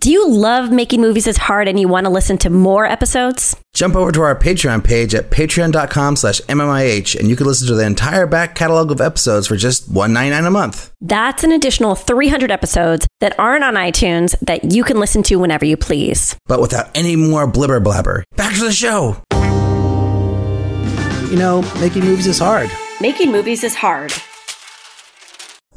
Do you love making movies as hard and you want to listen to more episodes? Jump over to our Patreon page at patreon.com slash MMIH and you can listen to the entire back catalog of episodes for just $1.99 a month. That's an additional 300 episodes that aren't on iTunes that you can listen to whenever you please. But without any more blibber blabber. Back to the show. You know, making movies is hard. Making movies is hard.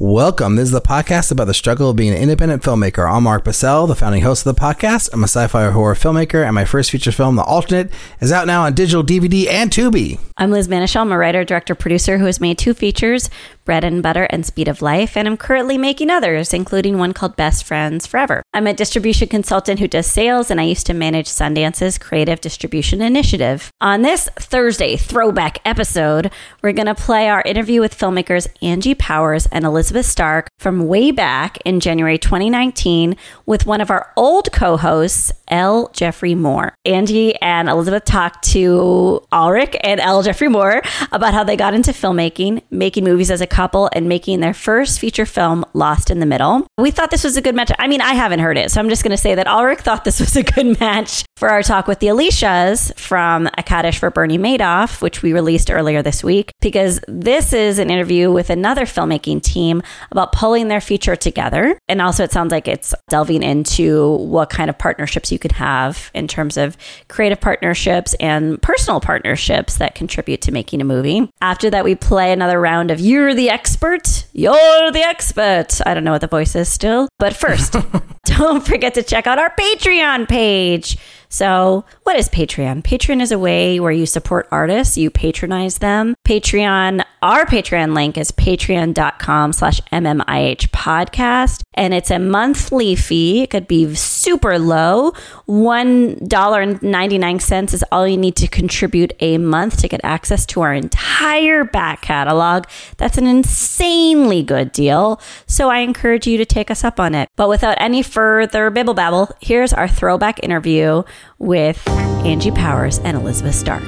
Welcome. This is the podcast about the struggle of being an independent filmmaker. I'm Mark Bassell, the founding host of the podcast. I'm a sci-fi horror filmmaker, and my first feature film, The Alternate, is out now on digital DVD and Tubi. I'm Liz Manashil. I'm a writer, director, producer who has made two features, Bread and Butter and Speed of Life, and I'm currently making others, including one called Best Friends Forever. I'm a distribution consultant who does sales, and I used to manage Sundance's creative distribution initiative. On this Thursday throwback episode, we're going to play our interview with filmmakers Angie Powers and Elizabeth Stark from way back in January 2019 with one of our old co hosts, L. Jeffrey Moore. Angie and Elizabeth talked to Ulrich and L. Jeffrey Moore about how they got into filmmaking, making movies as a couple, and making their first feature film, Lost in the Middle. We thought this was a good match. I mean, I haven't heard it, so I'm just going to say that Ulrich thought this was a good match for our talk with the Alicias from A Kaddish for Bernie Madoff, which we released earlier this week, because this is an interview with another filmmaking team about pulling their feature together. And also, it sounds like it's delving into what kind of partnerships you could have in terms of creative partnerships and personal partnerships that contribute to making a movie. After that, we play another round of You're the Expert. You're the Expert. I don't know what the voice is still. But first, don't forget to check out our Patreon page. So, what is Patreon? Patreon is a way where you support artists, you patronize them. Patreon, our Patreon link is patreon.com slash MMIH podcast. And it's a monthly fee. It could be super low. $1.99 is all you need to contribute a month to get access to our entire back catalog. That's an insanely good deal. So I encourage you to take us up on it. But without any further bibble babble, here's our throwback interview with Angie Powers and Elizabeth Stark.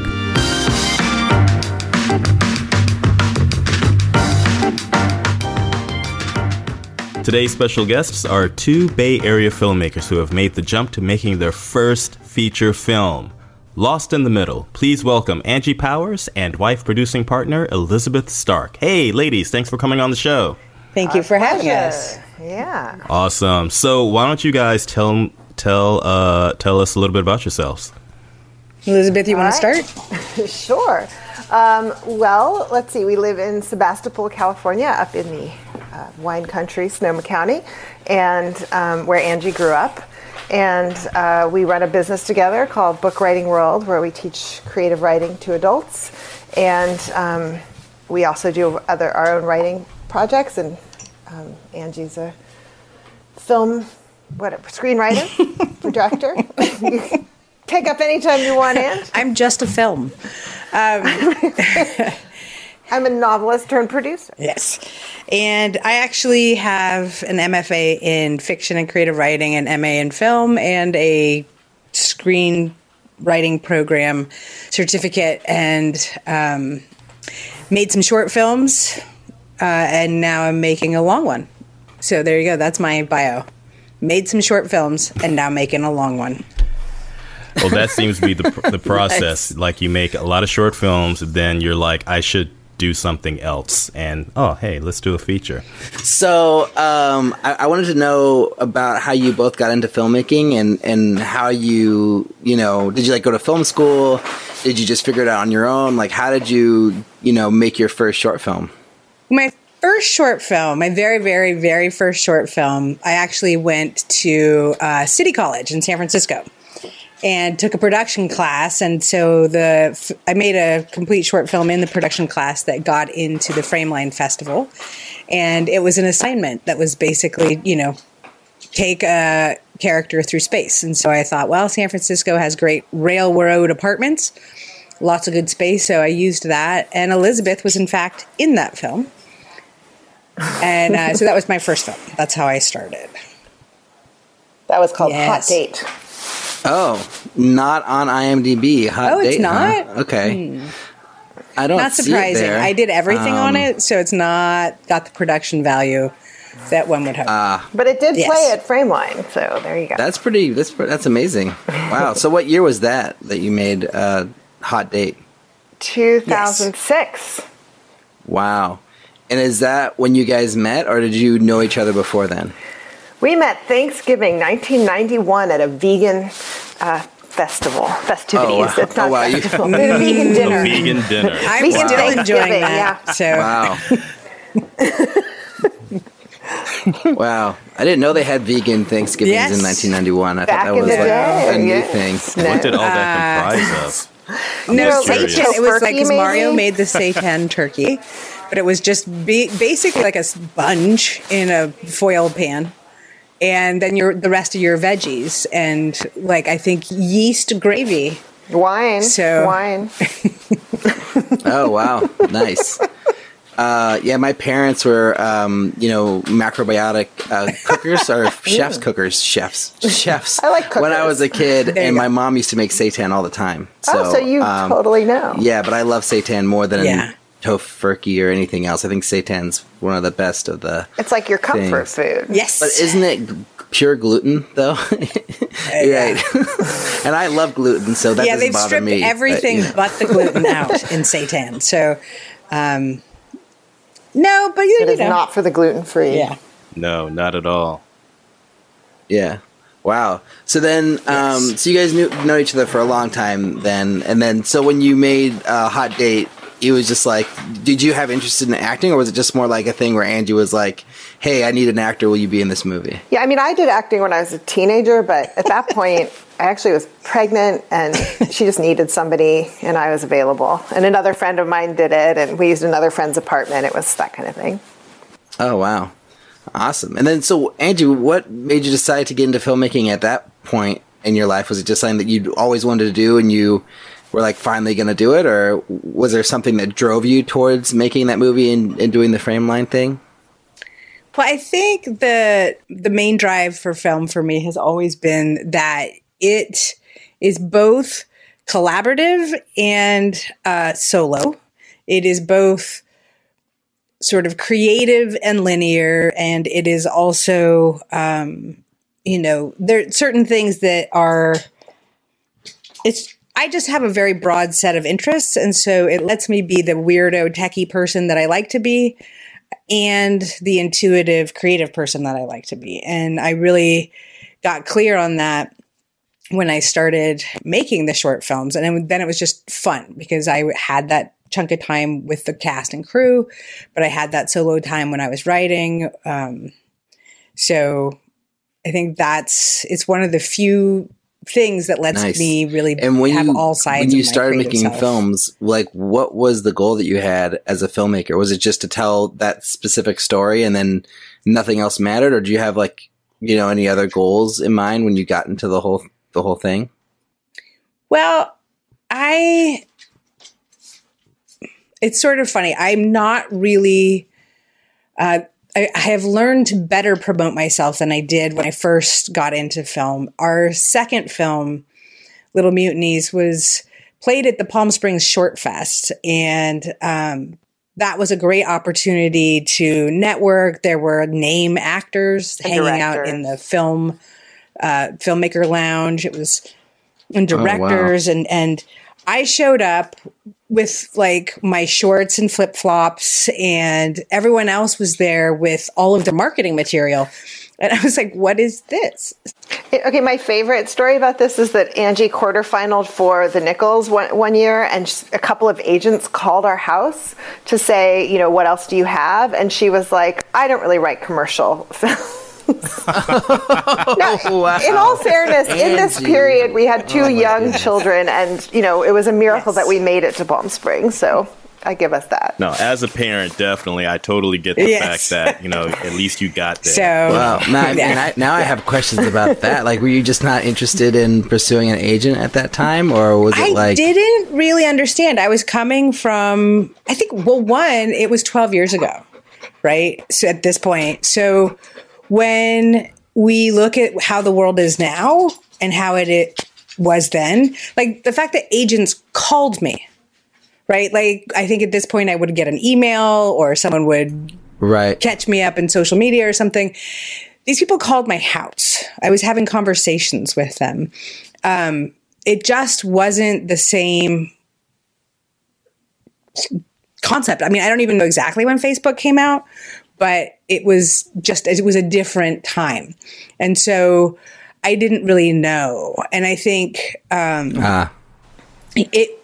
Today's special guests are two Bay Area filmmakers who have made the jump to making their first feature film. Lost in the Middle. Please welcome Angie Powers and wife producing partner Elizabeth Stark. Hey, ladies, thanks for coming on the show. Thank you for having us. Yeah. Awesome. So, why don't you guys tell tell uh, tell us a little bit about yourselves? Elizabeth, you want All to start? sure. Um, well, let's see. We live in Sebastopol, California, up in the uh, wine country, Sonoma County, and um, where Angie grew up. And uh, we run a business together called Book Writing World, where we teach creative writing to adults. And um, we also do other our own writing projects. And um, Angie's a film, what, a screenwriter, director. you can pick up anytime you want, Ange. I'm just a film. I'm a novelist turned producer. Yes. And I actually have an MFA in fiction and creative writing, an MA in film, and a screenwriting program certificate, and um, made some short films. Uh, and now I'm making a long one. So there you go. That's my bio. Made some short films, and now making a long one. Well, that seems to be the, the process. Like you make a lot of short films, then you're like, I should do something else, and oh, hey, let's do a feature. So, um, I, I wanted to know about how you both got into filmmaking and, and how you, you know, did you like go to film school? Did you just figure it out on your own? Like, how did you, you know, make your first short film? My first short film, my very, very, very first short film, I actually went to uh, City College in San Francisco and took a production class. And so the I made a complete short film in the production class that got into the Frameline Festival. And it was an assignment that was basically, you know, take a character through space. And so I thought, well, San Francisco has great railroad apartments, lots of good space. So I used that. And Elizabeth was, in fact, in that film. And uh, so that was my first film. That's how I started. That was called Yes. Hot Date. Oh, not on IMDb. Hot Oh, it's date, not? Hmm. Okay. I don't Not see it surprising. there. I did everything on Um, it, so it's not got the production value that one would hope. But it did Yes. play at Frameline, so there you go. That's pretty. That's that's amazing. Wow. so what year was that that you made uh, Hot Date? 2006. Wow. And is that when you guys met, or did you know each other before then? We met Thanksgiving 1991 at a vegan uh, festival. Festivities. Oh, wow. It's not Oh, wow. Festival. It's a vegan dinner. Vegan dinner. I'm Vegan still enjoying that. yeah. So Wow. wow. I didn't know they had vegan Thanksgivings Yes. in 1991. I Back thought that was like day, a new yes. thing. What did all Uh, that comprise of? no, just seitan. It was like 'cause Tofurky, Mario made the seitan turkey, but it was just be- basically like a sponge in a foil pan, and then your the rest of your veggies and like I think yeast gravy. Wine. So- Wine. Oh wow, nice. Uh, yeah, my parents were, um, you know, macrobiotic uh, cookers or chefs cookers, chefs, chefs. I like When I was a kid, and go. my mom used to make seitan all the time. So, oh, so you um, totally know. Yeah, but I love seitan more than Yeah. Tofurkey or anything else. I think seitan's one of the best of the. It's like your comfort Things. food. Yes, But isn't it pure gluten though? yeah. right. and I love gluten, so that yeah, doesn't they've bother stripped me. but, everything you know. but the gluten out in seitan. So, um, no, but you, It you is know, not for the gluten free. yeah. No, not at all. Yeah. Wow. So then, um, so you guys knew know each other for a long time then, and then so when you made uh, Hot Date, it was just like, did you have interest in acting, or was it just more like a thing where Angie was like, "Hey, I need an actor. Will you be in this movie?" Yeah, I mean, I did acting when I was a teenager, but at that point, I actually was pregnant and she just needed somebody, and I was available. And another friend of mine did it, and we used another friend's apartment. It was that kind of thing. Oh wow, awesome. And then, so Angie, what made you decide to get into filmmaking at that point in your life? Was it just something that you always wanted to do, and you were like finally going to do it, or was there something that drove you towards making that movie and, and doing the Frameline thing? Well, I think the the main drive for film for me has always been that it is both collaborative and uh, solo. It is both sort of creative and linear, and it is also, um, you know, there are certain things that are. It's. I just have a very broad set of interests, and so it lets me be the weirdo techie person that I like to be and the intuitive creative person that I like to be. And I really got clear on that when I started making the short films. And then it was just fun because I had that chunk of time with the cast and crew, but I had that solo time when I was writing. Um, so I think that's it's one of the few things that lets Nice. me really and when have you all sides. when you started making self. films like what was the goal that you had as a filmmaker was it just to tell that specific story and then nothing else mattered or do you have like you know any other goals in mind when you got into the whole the whole thing Well, I. It's sort of funny. I'm not really. Uh, I, I have learned to better promote myself than I did when I first got into film. Our second film, Little Mutinies, was played at the Palm Springs Short Fest, and um, that was a great opportunity to network. There were name actors And hanging out in the film uh, filmmaker lounge. It was and Oh, wow. directors and and I showed up with like my shorts and flip flops, and everyone else was there with all of the marketing material. And I was like, "What is this?" Okay, my favorite story about this is that Angie quarterfinaled for the Nicholls one, one year, and a couple of agents called our house to say, you know, what else do you have? And she was like, I don't really write commercial films. Now, Wow. In all fairness, in this period, we had two Oh young goodness. children, and you know, it was a miracle Yes. that we made it to Palm Springs. So I give us that. No, as a parent, definitely, I totally get the Yes. fact that you know at least you got there. So wow now, I, Yeah. and I, now I have questions about that like were you just not interested in pursuing an agent at that time or was it I like didn't really understand. I was coming from, I think, well, one, it was 12 years ago, right? So at this point. So when we look at how the world is now and how it, it was then, like the fact that agents called me, right? Like I think at this point I would get an email or someone would right. catch me up in social media or something. These people called my house. I was having conversations with them. Um, it just wasn't the same concept. I mean, I don't even know exactly when Facebook came out, but it was just it was a different time, and so I didn't really know. And I think um, Ah, it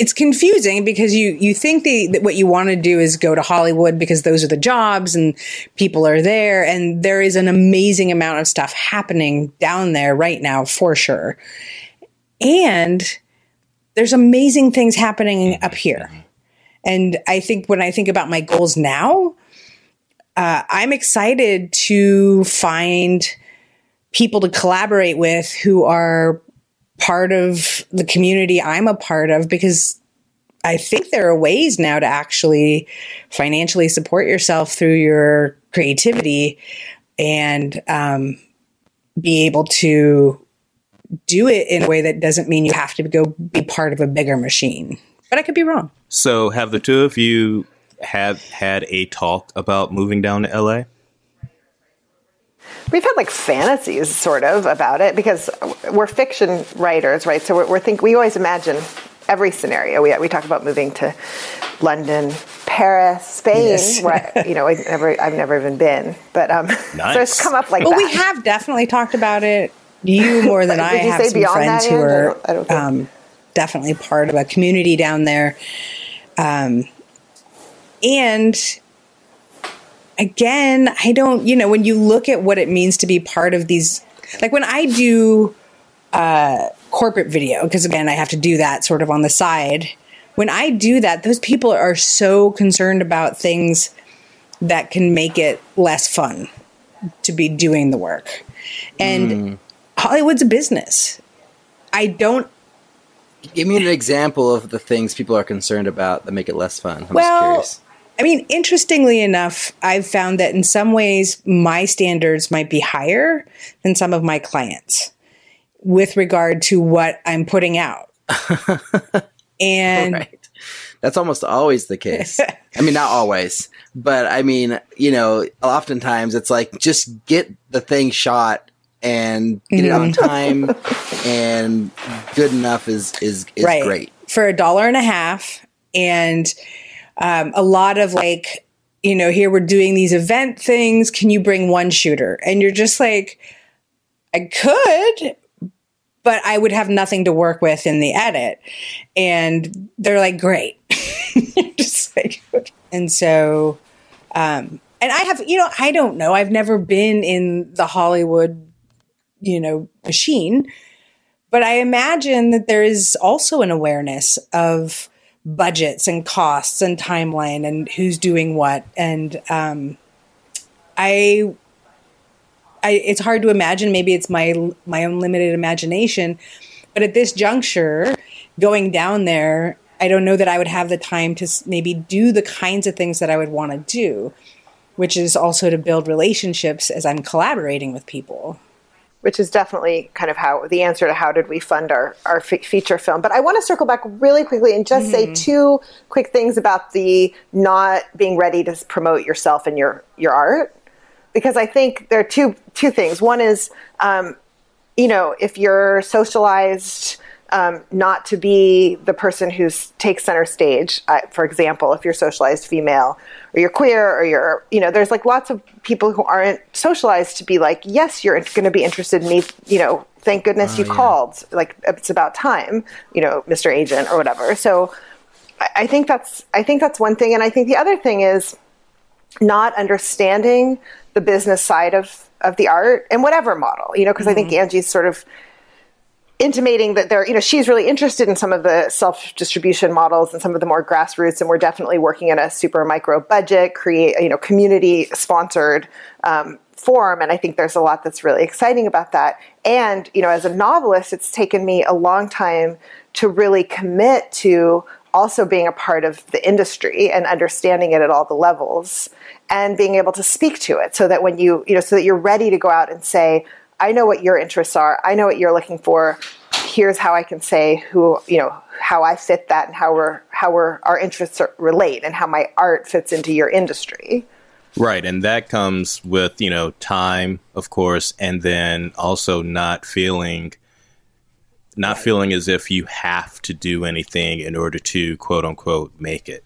it's confusing because you you think the, that what you want to do is go to Hollywood because those are the jobs and people are there and there is an amazing amount of stuff happening down there right now for sure. And there's amazing things happening up here. And I think when I think about my goals now, uh, I'm excited to find people to collaborate with who are part of the community I'm a part of because I think there are ways now to actually financially support yourself through your creativity and um, be able to do it in a way that doesn't mean you have to go be part of a bigger machine. But I could be wrong. So, have the two of you had had a talk about moving down to LA? We've had like fantasies, sort of, about it because we're fiction writers, right? So we're, we're think we always imagine every scenario. We we talk about moving to London, Paris, Spain, Yes. where I- you know I've never I've never even been, but um, so it's come up like Well, that. we have definitely talked about it. You more than I you have say some beyond friends that, who Ange? I are don't- I don't um, definitely part of a community down there. Um, and again, I don't, you know, when you look at what it means to be part of these, like when I do uh, corporate video, because again, I have to do that sort of on the side. When I do that, those people are so concerned about things that can make it less fun to be doing the work. And Hollywood's a business. I don't give me an example of the things people are concerned about that make it less fun. I'm well, just curious. I mean, interestingly enough, I've found that in some ways my standards might be higher than some of my clients with regard to what I'm putting out. and Right. That's almost always the case. I mean, not always, but I mean, you know, oftentimes it's like just get the thing shot and get it on mm-hmm. time, and good enough is is is right great. for a dollar and a half and um, a lot of like you know here we're doing these event things. Can you bring one shooter? And you're just like i could but i would have nothing to work with in the edit. And they're like great. Just like and so um and i have you know i don't know. I've never been in the hollywood you know machine but I imagine that there is also an awareness of budgets and costs and timeline and who's doing what. And um, I, I, it's hard to imagine. Maybe it's my my own limited imagination, but at this juncture, going down there, I don't know that I would have the time to maybe do the kinds of things that I would want to do, which is also to build relationships as I'm collaborating with people. Which is definitely kind of how the answer to how did we fund our, our fe- feature film. But I want to circle back really quickly and just say two quick things about the not being ready to promote yourself and your, your art. Because I think there are two, two things. One is, um, you know, if you're socialized um, not to be the person who takes center stage, uh, for example, if you're socialized female or you're queer or you're, you know, there's like lots of people who aren't socialized to be like, yes, you're going to be interested in me, you know, thank goodness you called. Like, it's about time, you know, Mr. Agent or whatever. So I, I think that's, I think that's one thing. And I think the other thing is, not understanding the business side of of the art and whatever model you know because i think angie's sort of intimating that there you know she's really interested in some of the self distribution models and some of the more grassroots and we're definitely working in a super micro budget create you know community sponsored um, form and i think there's a lot that's really exciting about that. And you know as a novelist it's taken me a long time to really commit to also being a part of the industry and understanding it at all the levels and being able to speak to it so that when you you know so that you're ready to go out and say i know what your interests are i know what you're looking for here's how I can say who you know how I fit that and how we're how we're our interests are, relate and how my art fits into your industry. Right, and that comes with, you know, time, of course, and then also not feeling not feeling as if you have to do anything in order to quote unquote make it.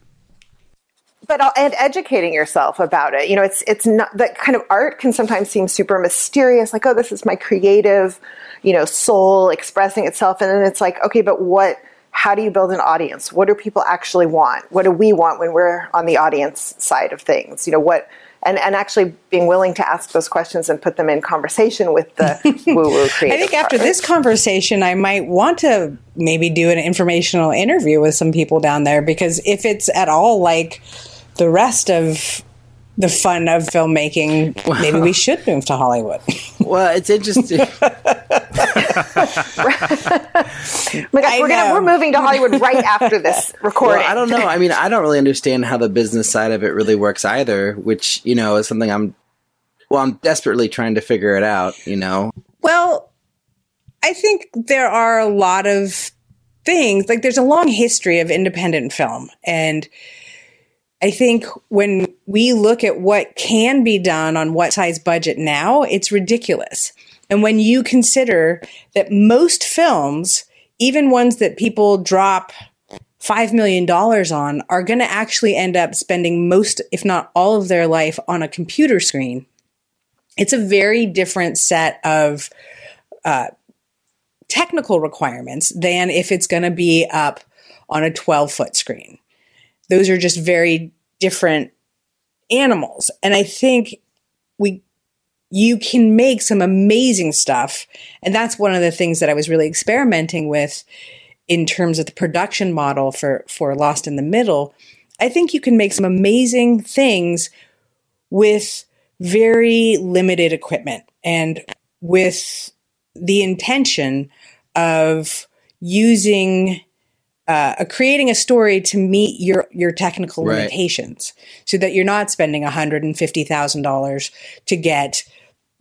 But and educating yourself about it. You know, it's it's not that kind of art can sometimes seem super mysterious like oh this is my creative, you know, soul expressing itself and then it's like okay, but what how do you build an audience? What do people actually want? What do we want when we're on the audience side of things? You know, what and, and actually being willing to ask those questions and put them in conversation with the woo woo creative. I think after this conversation, I might want to maybe do an informational interview with some people down there because if it's at all like the rest of the fun of filmmaking, wow. maybe we should move to Hollywood. well, it's interesting. like we're gonna we're moving to Hollywood right after this recording. Well, I don't know. I mean, I don't really understand how the business side of it really works either, which you know is something I'm. Well, I'm desperately trying to figure it out. You know. Well, I think there are a lot of things. Like, there's a long history of independent film, and I think when we look at what can be done on what size budget now, it's ridiculous. And when you consider that most films, even ones that people drop $5 million on, are going to actually end up spending most, if not all of their life on a computer screen, it's a very different set of uh, technical requirements than if it's going to be up on a 12 foot screen those are just very different animals. And I think we you can make some amazing stuff. And that's one of the things that I was really experimenting with in terms of the production model for for Lost in the Middle. I think you can make some amazing things with very limited equipment and with the intention of using uh, creating a story to meet your your technical right. limitations, so that you're not spending one hundred and fifty thousand dollars to get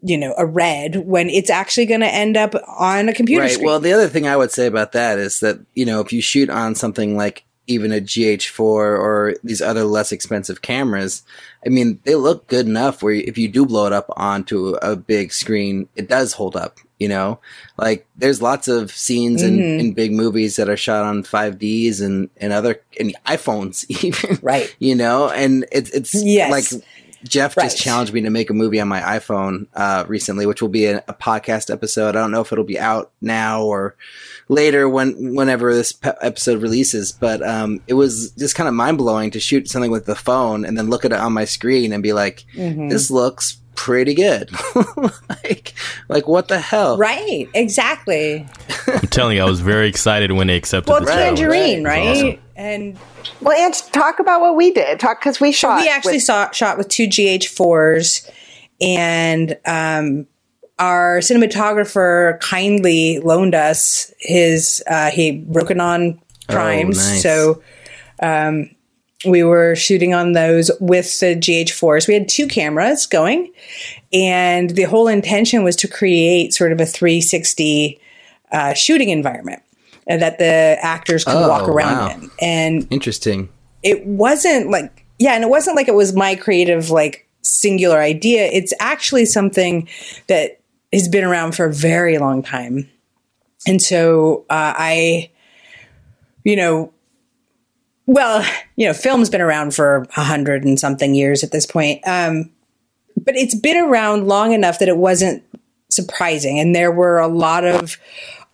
you know a red when it's actually going to end up on a computer. Right. Screen. Well, the other thing I would say about that is that you know if you shoot on something like even a GH4 or these other less expensive cameras, I mean, they look good enough where if you do blow it up onto a big screen, it does hold up you know like there's lots of scenes mm-hmm. in, in big movies that are shot on 5ds and and other and iphones even right you know and it's it's yes. like jeff right. just challenged me to make a movie on my iphone uh, recently which will be a, a, podcast episode i don't know if it'll be out now or later when whenever this pe- episode releases but um, it was just kind of mind-blowing to shoot something with the phone and then look at it on my screen and be like mm-hmm. this looks pretty good. like, like what the hell? Right. Exactly. I'm telling you, I was very excited when they accepted. Well, the Tangerine, right? right? Awesome. And well, and talk about what we did. Talk because we shot. we actually with- saw shot with two GH fours, and um, our cinematographer kindly loaned us his. Uh, he Rokinon primes, oh, nice. so. Um, we were shooting on those with the GH4s. We had two cameras going, and the whole intention was to create sort of a 360 uh, shooting environment that the actors could oh, walk around wow. in. And interesting. It wasn't like, yeah, and it wasn't like it was my creative, like, singular idea. It's actually something that has been around for a very long time. And so uh, I, you know, well, you know, film's been around for a hundred and something years at this point. Um, but it's been around long enough that it wasn't surprising. And there were a lot of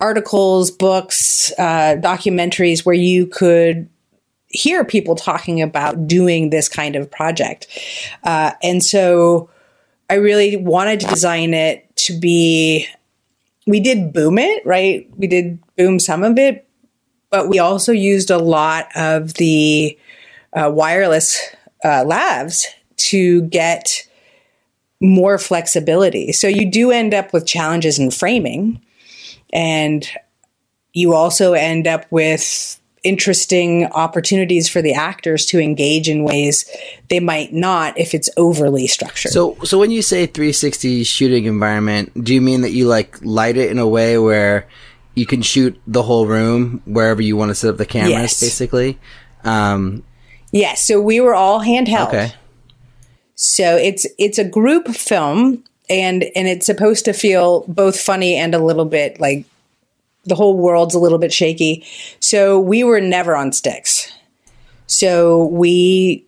articles, books, uh, documentaries where you could hear people talking about doing this kind of project. Uh, and so I really wanted to design it to be, we did boom it, right? We did boom some of it, but we also used a lot of the uh, wireless uh, lavs to get more flexibility. So you do end up with challenges in framing, and you also end up with interesting opportunities for the actors to engage in ways they might not if it's overly structured. So so when you say 360 shooting environment, do you mean that you like light it in a way where you can shoot the whole room wherever you want to set up the cameras, Yes. basically. Um, Yes, so we were all handheld. okay. So it's it's a group film and and it's supposed to feel both funny and a little bit like the whole world's a little bit shaky. So we were never on sticks. So we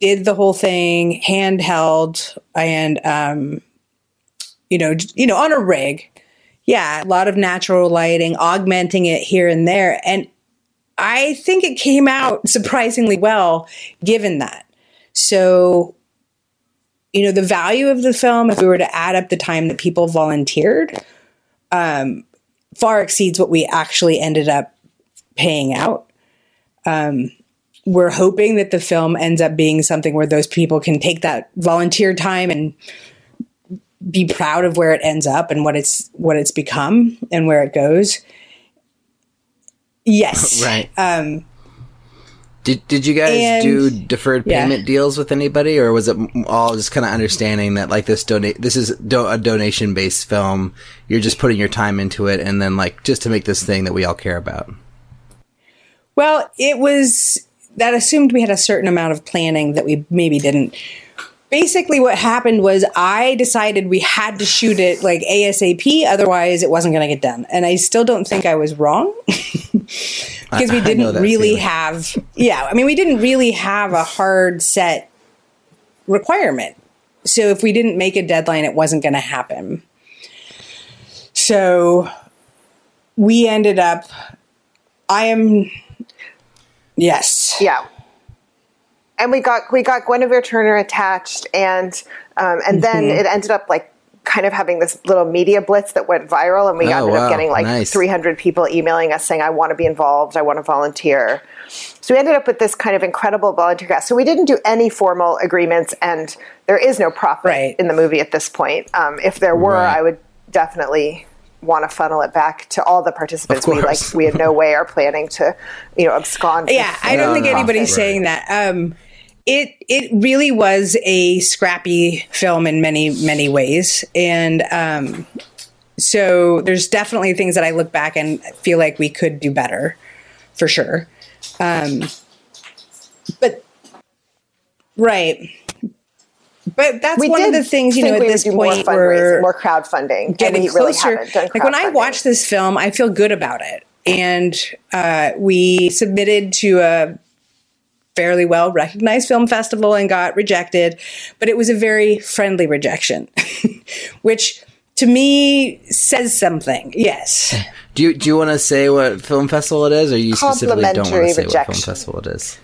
did the whole thing handheld and um you know you know on a rig. Yeah, a lot of natural lighting, augmenting it here and there and I think it came out surprisingly well given that. So you know the value of the film if we were to add up the time that people volunteered um, far exceeds what we actually ended up paying out um, we're hoping that the film ends up being something where those people can take that volunteer time and be proud of where it ends up and what it's what it's become and where it goes yes Right. um, Did Did you guys And- do deferred yeah. payment deals with anybody, or was it all just kind of understanding that like this donate this is do- a donation based film? You're just putting your time into it, and then like just to make this thing that we all care about. Well, it was that assumed we had a certain amount of planning that we maybe didn't. Basically, what happened was I decided we had to shoot it like ASAP, otherwise, it wasn't going to get done. And I still don't think I was wrong because we didn't really feeling. have, yeah, I mean, we didn't really have a hard set requirement. So if we didn't make a deadline, it wasn't going to happen. So we ended up, I am, yes. Yeah. And we got we got Guinevere Turner attached, and um, and then Mm-hmm. it ended up like kind of having this little media blitz that went viral, and we Oh, ended wow. up getting like Nice. 300 people emailing us saying, "I want to be involved. I want to volunteer." So we ended up with this kind of incredible volunteer cast. So we didn't do any formal agreements, and there is no profit Right. in the movie at this point. Um, if there were, Right. I would definitely want to funnel it back to all the participants. We like we had no way are planning to, you know, abscond. Yeah, I don't think no. anybody's Right. saying that. Um, it it really was a scrappy film in many many ways, and um, so there's definitely things that I look back and feel like we could do better, for sure. Um, but right, but that's we one of the things you know at this more point fundraising, where more crowdfunding. and getting really closer. haven't done like when I watch this film, I feel good about it. And uh, we submitted to a fairly well recognized film festival and got rejected, but it was a very friendly rejection, which to me says something. Yes. Do you Do you want to say what film festival it is, or you specifically don't want to Complimentary say what film festival it is?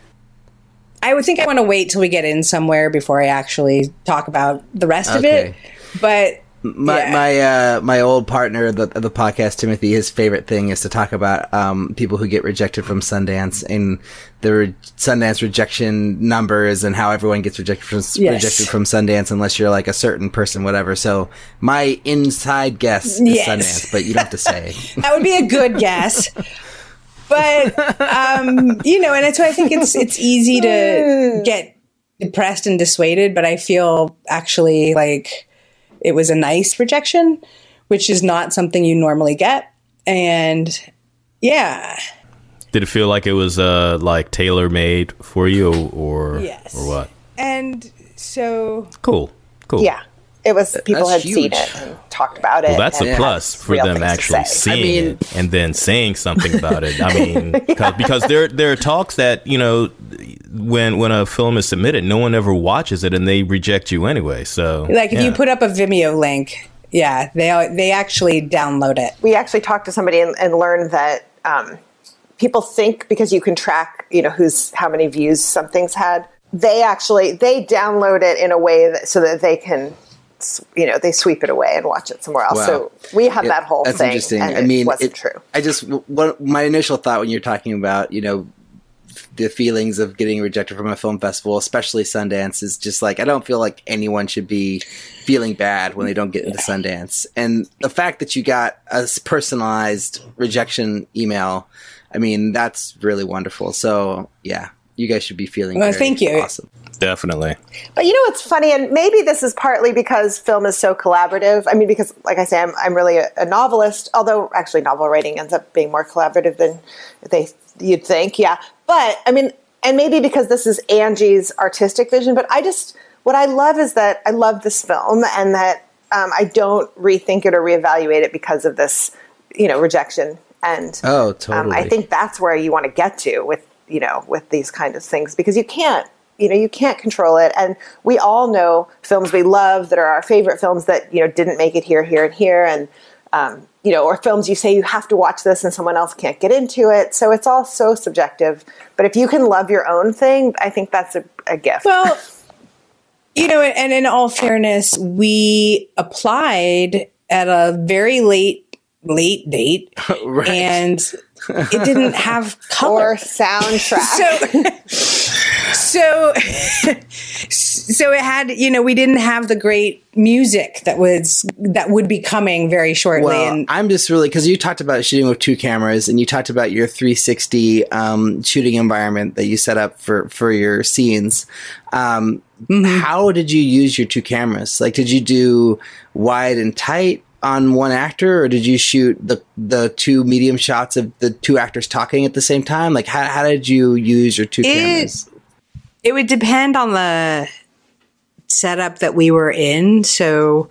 I would think I want to wait till we get in somewhere before I actually talk about the rest of it. But My Yeah. my uh, my old partner of the, the podcast, Timothy, his favorite thing is to talk about um, people who get rejected from Sundance and the re- Sundance rejection numbers and how everyone gets rejected from Yes. rejected from Sundance unless you're like a certain person, whatever. So my inside guess is Yes. Sundance, but you don't have to say. that would be a good guess. But um, you know, and it's why I think it's it's easy to get depressed and dissuaded. But I feel actually like it was a nice rejection, which is not something you normally get. And yeah, Did it feel like it was uh like tailor made for you or Yes. or what? and so Cool. Cool. yeah, it was people That's had seen it and talked about it. Well, that's a plus for them actually say. seeing mean- it and then saying something about it. I mean, cause, because there there are talks that you know when when a film is submitted, no one ever watches it and they reject you anyway. So like if you put up a Vimeo link, yeah, they they actually download it. we actually talked to somebody and, and learned that um, people think because you can track, you know, who's how many views something's had. They actually they download it in a way that so that they can, s- you know, they sweep it away and watch it somewhere else. Wow. So we had that whole That's thing. interesting. I mean, it wasn't it- true. I just what my initial thought when you're talking about you know the feelings of getting rejected from a film festival, especially Sundance, is just like I don't feel like anyone should be feeling bad when they don't get into Sundance. And the fact that you got a personalized rejection email, I mean, that's really wonderful. So yeah. You guys should be feeling. Well, very thank you. Awesome. Definitely. But you know what's funny, and maybe this is partly because film is so collaborative. I mean, because like I say, I'm, I'm really a, a novelist, although actually novel writing ends up being more collaborative than they you'd think. Yeah, but I mean, and maybe because this is Angie's artistic vision, but I just what I love is that I love this film and that um, I don't rethink it or reevaluate it because of this, you know, rejection. And Oh, um, totally. I think that's where you want to get to with you know with these kind of things because you can't you know you can't control it. And we all know films we love that are our favorite films that you know didn't make it here here and here. And um, you know or films you say you have to watch this and someone else can't get into it. So it's all so subjective. But if you can love your own thing i think that's a, a gift. Well, you know, and in all fairness, we applied at a very late, late date, Right. and it didn't have color. or soundtrack so, so, so it had, you know, we didn't have the great music that was that would be coming very shortly. Well, and I'm just really because you talked about shooting with two cameras, and you talked about your 360 um, shooting environment that you set up for for your scenes. Um, How did you use your two cameras? Like, did you do wide and tight on one actor, or did you shoot the the two medium shots of the two actors talking at the same time? Like, how how did you use your two cameras? it would depend on the setup that we were in. So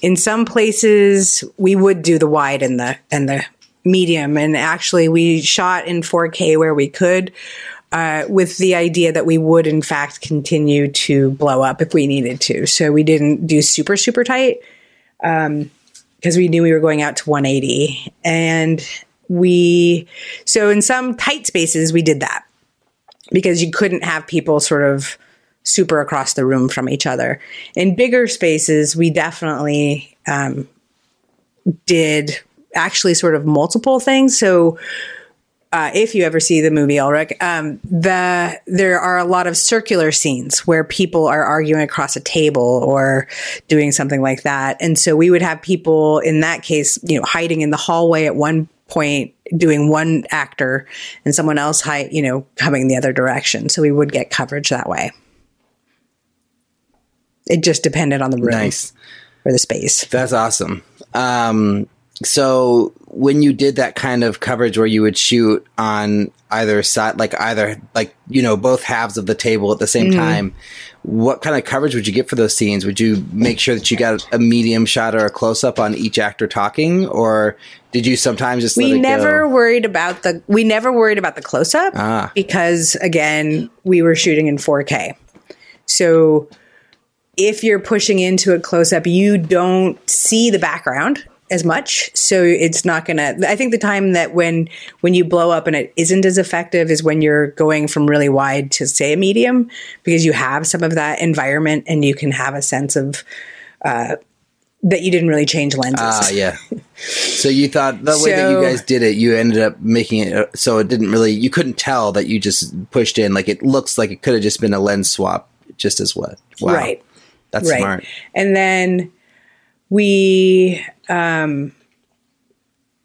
in some places we would do the wide and the and the medium and actually we shot in 4K where we could uh, with the idea that we would in fact continue to blow up if we needed to. So we didn't do super super tight because we knew we were going out to 180 and we so in some tight spaces we did that because you couldn't have people sort of super across the room from each other. In bigger spaces, we definitely um, did actually sort of multiple things. So, uh, if you ever see the movie Ulrich, um, the there are a lot of circular scenes where people are arguing across a table or doing something like that, and so we would have people in that case, you know, hiding in the hallway at one point doing one actor and someone else hide, you know, coming the other direction. So we would get coverage that way. It just depended on the room Nice. or the space. That's awesome. Um, so when you did that kind of coverage where you would shoot on either side, like either like you know both halves of the table at the same time, what kind of coverage would you get for those scenes? Would you make sure that you got a medium shot or a close up on each actor talking, or did you sometimes just let we it never go? worried about the we never worried about the close up Ah. because again we were shooting in 4K. So if you're pushing into a close up, you don't see the background as much. So it's not gonna. I think the time that when when you blow up and it isn't as effective is when you're going from really wide to say a medium because you have some of that environment and you can have a sense of. Uh, that you didn't really change lenses. Ah, yeah. So you thought the way that you guys did it, you ended up making it uh, so it didn't really. You couldn't tell that you just pushed in. Like it looks like it could have just been a lens swap, just as what. Wow. Right. That's right. smart. And then we, um,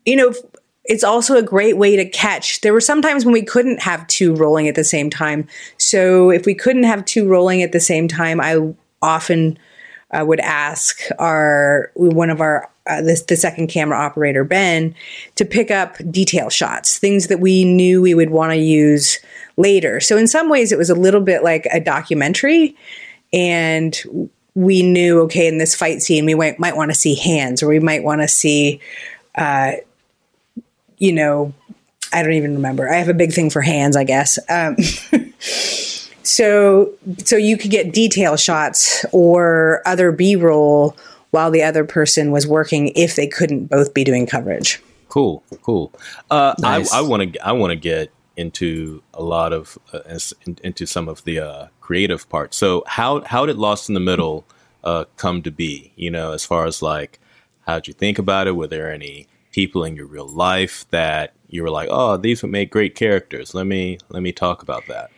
you know, it's also a great way to catch. There were some times when we couldn't have two rolling at the same time. So if we couldn't have two rolling at the same time, I often uh, would ask our one of our uh, this the second camera operator Ben to pick up detail shots, things that we knew we would want to use later. So in some ways, it was a little bit like a documentary, and we knew okay in this fight scene we might, might want to see hands or we might want to see uh, you know i don't even remember i have a big thing for hands i guess um, so so you could get detail shots or other b-roll while the other person was working if they couldn't both be doing coverage Cool, cool. Uh, Nice. I, I want to I want to get into a lot of uh, in- into some of the uh, creative parts. So how how did Lost in the Middle uh, come to be? You know, as far as like how did you think about it? Were there any people in your real life that you were like, oh, these would make great characters? Let me let me talk about that.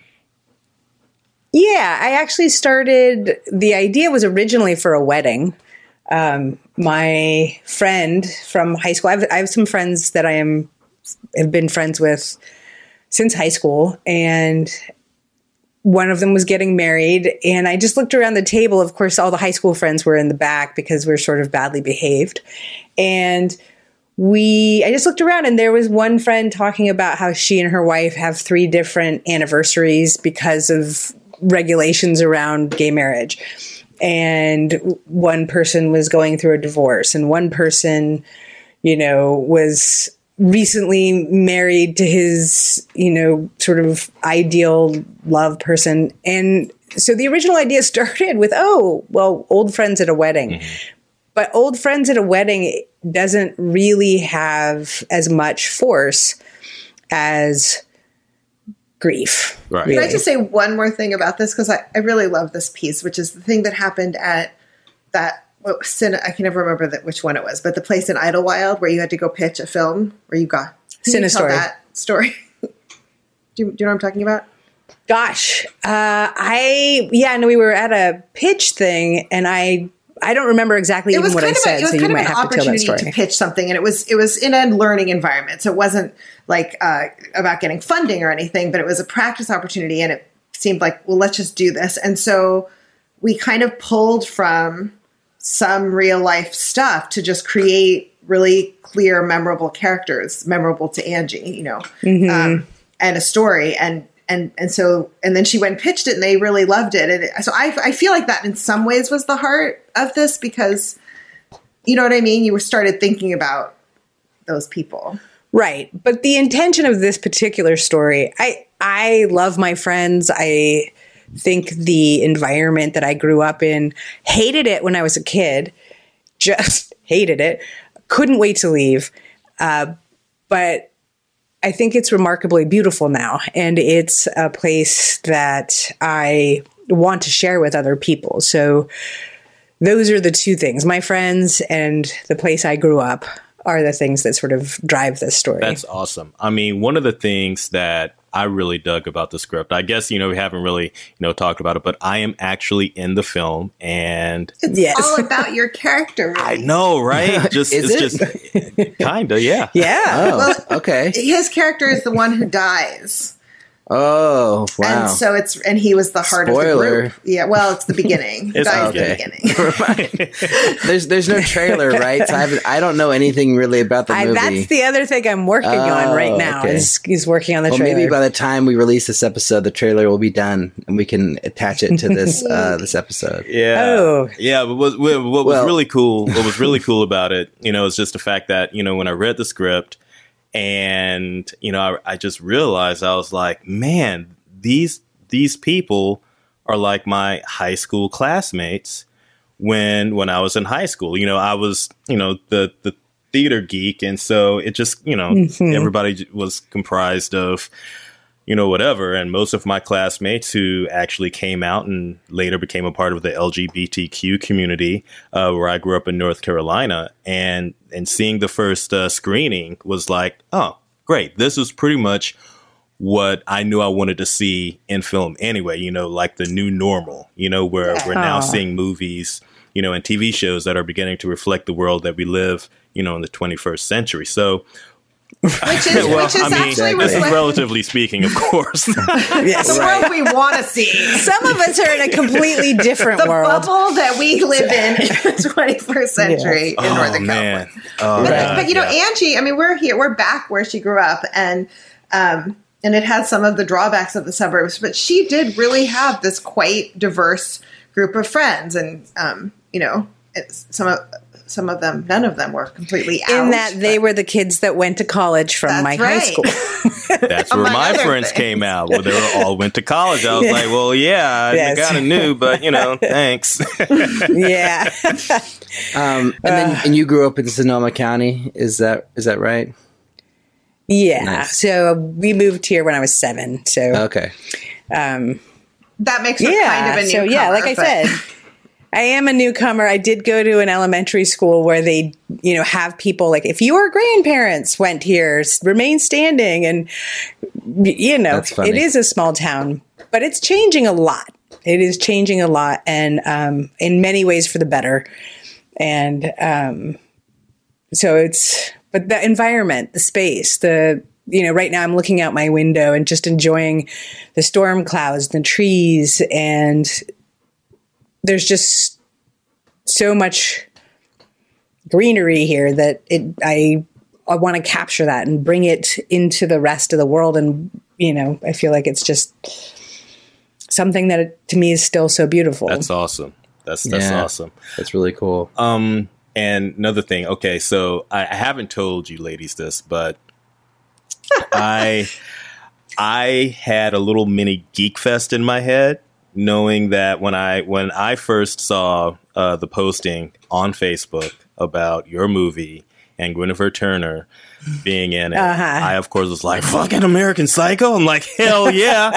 Yeah, I actually started. The idea was originally for a wedding. Um, my friend from high school. I have, I have some friends that I am have been friends with since high school, and one of them was getting married. And i just looked around the table. Of course all the high school friends were in the back because we're sort of badly behaved. And we i just looked around and there was one friend talking about how she and her wife have three different anniversaries because of regulations around gay marriage. And one person was going through a divorce and one person you know was recently married to his you know sort of ideal love person and so the original idea started with oh well old friends at a wedding mm-hmm. but old friends at a wedding doesn't really have as much force as grief. Right. Really. Can I just say one more thing about this? Because I, I really love this piece, which is the thing that happened at that. What, I can never remember that which one it was, but the place in Idyllwild where you had to go pitch a film where you got CineStory. that story. do, you, do you know what I'm talking about? Gosh, uh, I yeah, no, we were at a pitch thing, and I I don't remember exactly even what I said, a, so you might have to tell that story. To pitch something, and it was it was in a learning environment, so it wasn't like uh, about getting funding or anything, but it was a practice opportunity, and it seemed like well, let's just do this, and so we kind of pulled from some real life stuff to just create really clear, memorable characters, memorable to Angie, you know, mm-hmm. um, and a story, and and and so and then she went and pitched it and they really loved it. And it, so I, I feel like that in some ways was the heart of this because you know what i mean? You started thinking about those people. Right. But the intention of this particular story i i love my friends. I think the environment that i grew up in hated it when i was a kid just hated it couldn't wait to leave uh, but I think it's remarkably beautiful now, and it's a place that I want to share with other people. So, those are the two things my friends and the place I grew up are the things that sort of drive this story. That's awesome. I mean, one of the things that I really dug about the script. I guess you know we haven't really you know talked about it, but I am actually in the film, and it's yes. all about your character. Really. I know, right? Just it's it? just kinda, yeah, yeah. Oh, well, okay. His character is the one who dies. Oh, wow. And so it's and he was the heart Spoiler. of the group. Yeah, well, it's the beginning. it's okay. the beginning. there's there's no trailer, right? So I, I don't know anything really about the movie. I, that's the other thing I'm working oh, on right now. Okay. Is, is working on the well, trailer. Maybe by the time we release this episode, the trailer will be done, and we can attach it to this uh, this episode. Yeah. Oh. Yeah. But what, what, what was well, really cool? What was really cool about it, you know, is just the fact that you know when I read the script and you know I, I, just realized i was like man these these people are like my high school classmates when when i was in high school you know i was you know the the theater geek and so it just you know mm-hmm. everybody was comprised of you know, whatever. And most of my classmates who actually came out and later became a part of the LGBTQ community, uh, where I grew up in North Carolina, and and seeing the first uh, screening was like, oh, great! This is pretty much what I knew I wanted to see in film anyway. You know, like the new normal. You know, where yeah. we're now seeing movies, you know, and TV shows that are beginning to reflect the world that we live, you know, in the 21st century. So which is, well, which is I mean, actually this is relatively speaking, of course. yes, the right. world we want to see. Some of us are in a completely different world. the world. bubble that we live in in the 21st century in oh, Northern man. California. Oh, but, right. but, you know, yeah. Angie. I mean, we're here. We're back where she grew up, and um, and it had some of the drawbacks of the suburbs, but she did really have this quite diverse group of friends, and um, you know, some of some of them, none of them were completely out. In that they were the kids that went to college from my right. high school. That's where my friends things. came out. Where they were all went to college. I was yeah. like, well, yeah, yes. I kind of knew, but you know, thanks. yeah. Um, and then, and you grew up in Sonoma County. Is that is that right? Yeah. Nice. So we moved here when I was seven. So okay. Um, that makes yeah. kind of a new. So yeah, like I said. I am a newcomer. I did go to an elementary school where they, you know, have people like if your grandparents went here, remain standing, and you know, it is a small town, but it's changing a lot. It is changing a lot, and um, in many ways for the better. And um, so it's, but the environment, the space, the you know, right now I'm looking out my window and just enjoying the storm clouds, the trees, and there's just so much greenery here that it I I want to capture that and bring it into the rest of the world and you know, I feel like it's just something that to me is still so beautiful. That's awesome. That's that's Yeah. awesome. That's really cool. Um, and another thing. Okay, so I, I haven't told you ladies this, but I I had a little mini geek fest in my head, knowing that when I when I first saw uh, the posting on Facebook about your movie and Guinevere Turner being in it, I of course was like, "Fucking American Psycho!" I'm like, "Hell yeah!"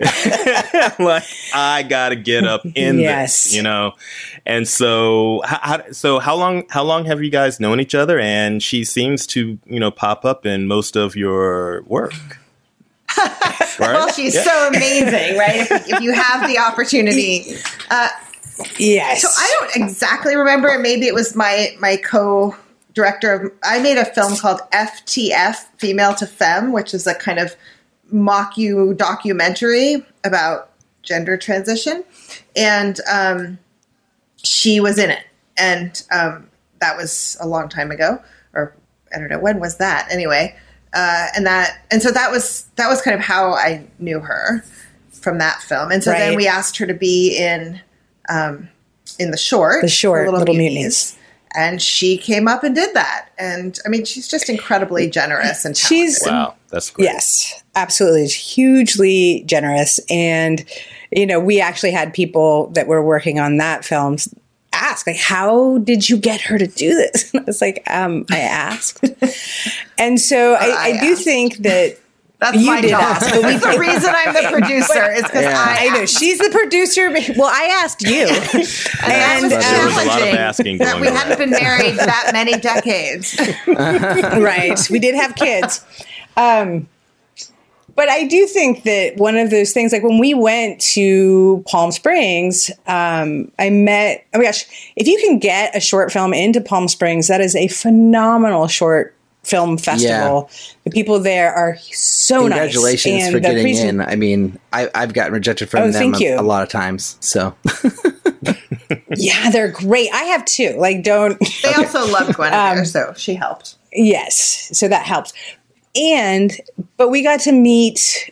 like I gotta get up in Yes. this, you know. And so, how, how, so how long how long have you guys known each other? And she seems to you know pop up in most of your work. right? Well, she's Yeah. so amazing, right? If, if you have the opportunity. Uh, yes. so I don't exactly remember. Maybe it was my my co director of. I made a film called FTF, Female to Femme, which is a kind of mock you documentary about gender transition, and um, she was in it, and um, that was a long time ago, or I don't know when was that. Anyway, uh, and that and so that was that was kind of how I knew her from that film, and so then we asked her to be in um, in the short, The short, Little Mutinies. and she came up and did that. And I mean, she's just incredibly generous and talented. She's wow, that's great. Yes, absolutely. It's hugely generous. And, you know, we actually had people that were working on that film ask, like, how did you get her to do this? And I was like, um, I asked. and so I, I, I do think that That's You my did job. ask, but we- That's the reason I'm the producer is because Yeah. I, I know she's the producer. Well, I asked you. and that and, was But there was a lot of challenging asking that going we on. hadn't been married that many decades. right. We did have kids. Um, but I do think that one of those things, like when we went to Palm Springs, um, I met, oh my gosh, if you can get a short film into Palm Springs, that is a phenomenal short film festival. The people there are so Congratulations nice. Congratulations for getting presen- in. I mean, I, I've gotten rejected from Oh, them thank a, you. a lot of times. So Yeah, they're great. I have two. Like, don't. They also loved Guinevere, Um, so she helped. Yes, so that helps. And but we got to meet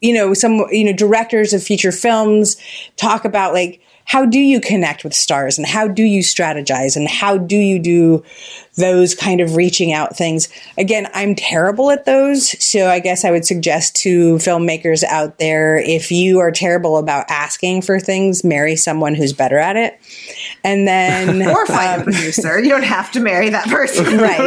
you know some you know directors of feature films talk about like how do you connect with stars and how do you strategize and how do you do those kind of reaching out things again i'm terrible at those so i guess i would suggest to filmmakers out there if you are terrible about asking for things marry someone who's better at it and then Or find a producer. You don't have to marry that person. right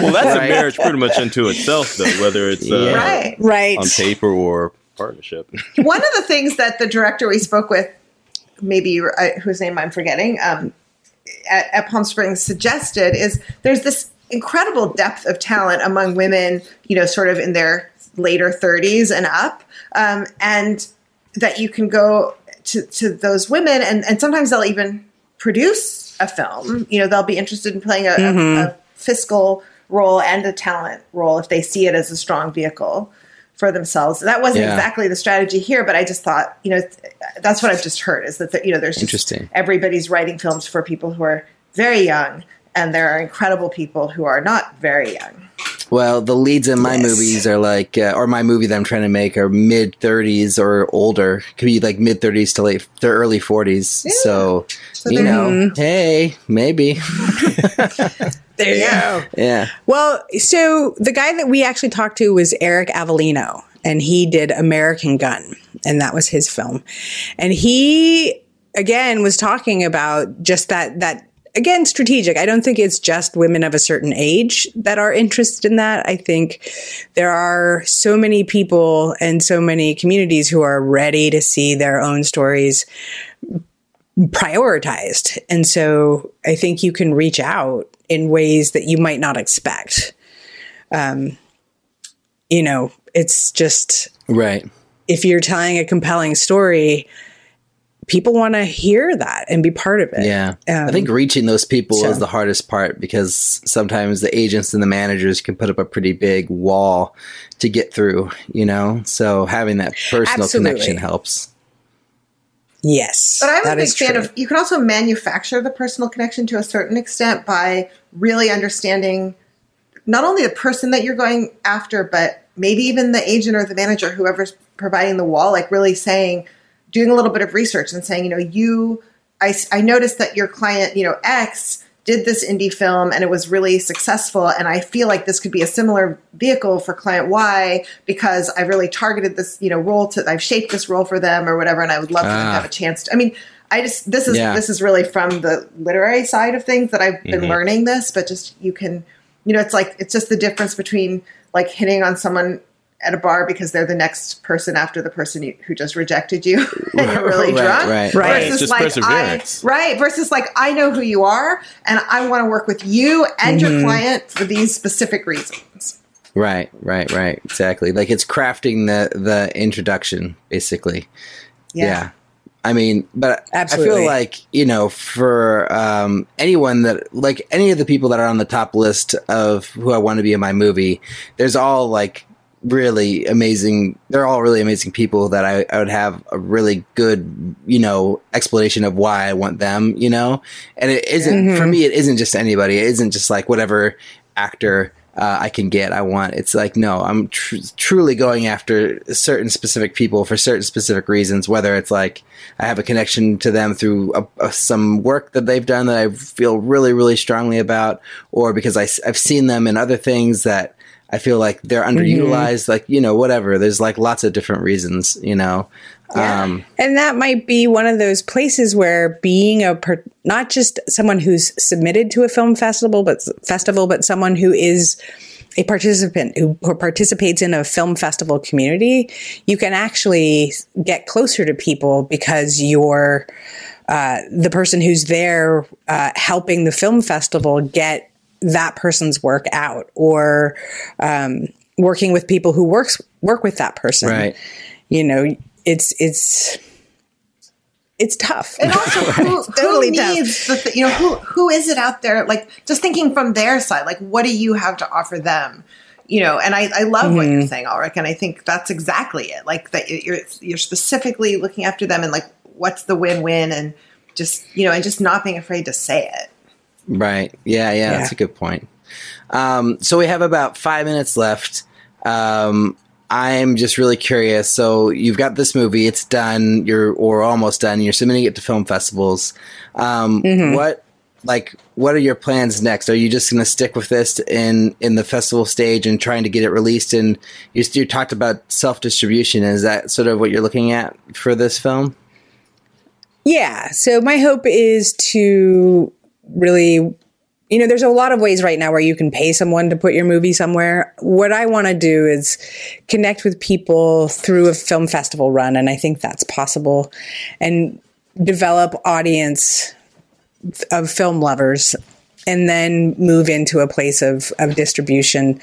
Well, that's Right. a marriage pretty much into itself, though, whether it's uh, Yeah. Right. right on paper or partnership. One of the things that the director we spoke with, maybe whose name I'm forgetting, um, at, at Palm Springs suggested is there's this incredible depth of talent among women, you know, sort of in their later 30s and up, um, and that you can go to, to those women, and, and sometimes they'll even produce a film. You know, they'll be interested in playing a, a, a fiscal role and a talent role if they see it as a strong vehicle for themselves. That wasn't Yeah. exactly the strategy here, but I just thought, you know, that's what I've just heard is that, you know, there's Interesting. everybody's writing films for people who are very young, and there are incredible people who are not very young. Well, the leads in my Yes. movies are like, uh, or my movie that I'm trying to make are mid 30s or older. Could be like mid 30s to late, their early 40s. So, you know, hey, maybe. there you go Yeah. Well, so the guy that we actually talked to was Aric Avelino, and he did American Gun, and that was his film. And he again was talking about just that that again strategic. I don't think it's just women of a certain age that are interested in that. I think there are so many people and so many communities who are ready to see their own stories prioritized. And so I think you can reach out in ways that you might not expect. Um, you know, it's just Right. if you're telling a compelling story, people want to hear that and be part of it. Yeah. Um, I think reaching those people so- is the hardest part because sometimes the agents and the managers can put up a pretty big wall to get through, you know? So having that personal Absolutely. connection helps. Yes. But I'm a big fan true. of you can also manufacture the personal connection to a certain extent by really understanding not only the person that you're going after, but maybe even the agent or the manager, whoever's providing the wall, like really saying, doing a little bit of research and saying, you know, you, I, I noticed that your client, you know, X did this indie film and it was really successful. And I feel like this could be a similar vehicle for client Y because I really targeted this, you know, role to, I've shaped this role for them or whatever. And I would love for them to Ah. have a chance to, I mean, I just, this is, Yeah. this is really from the literary side of things that I've been learning this, but just you can, you know, it's like, it's just the difference between like hitting on someone at a bar because they're the next person after the person you, who just rejected you and you're really Right, drunk. right, right. It's just like perseverance. I, right. Versus like I know who you are and I want to work with you and Mm-hmm. your client for these specific reasons. Right, right, right. Exactly. Like it's crafting the the introduction, basically. Yeah. I mean, but I feel like, you know, for um, anyone that, like any of the people that are on the top list of who I want to be in my movie, there's all like really amazing, they're all really amazing people that I, I would have a really good, you know, explanation of why I want them, you know? And it isn't, for me, it isn't just anybody. It isn't just like whatever actor uh, I can get. I want. It's like no, I'm tr- truly going after certain specific people for certain specific reasons. Whether it's like I have a connection to them through a, a, some work that they've done that I feel really, really strongly about, or because I, have seen them in other things that I feel like they're underutilized. Like you know, whatever. There's like lots of different reasons. You know. Yeah. Um, And that might be one of those places where being a per- not just someone who's submitted to a film festival, but festival, but someone who is a participant who, who participates in a film festival community, you can actually get closer to people because you're uh, the person who's there uh, helping the film festival get that person's work out or um, working with people who works work with that person right. you know it's it's it's tough And also, who, Totally who tough. needs the th- you know who who is it out there? Like just thinking from their side, like what do you have to offer them? You know, and I, I love what you're saying, Ulrich, and I think that's exactly it. Like that you're you're specifically looking after them, and like what's the win win, and just you know, and just not being afraid to say it. Right. Yeah, yeah, that's a good point. Um, so we have about five minutes left. Um, I'm just really curious. So you've got this movie; it's done. You're or almost done. You're submitting it to film festivals. Um, What, like, what are your plans next? Are you just going to stick with this in in the festival stage and trying to get it released? And you, you talked about self distribution. Is that sort of what you're looking at for this film? yeah so my hope is to really you know there's a lot of ways right now where you can pay someone to put your movie somewhere what i want to do is connect with people through a film festival run and i think that's possible and develop audience of film lovers and then move into a place of, of distribution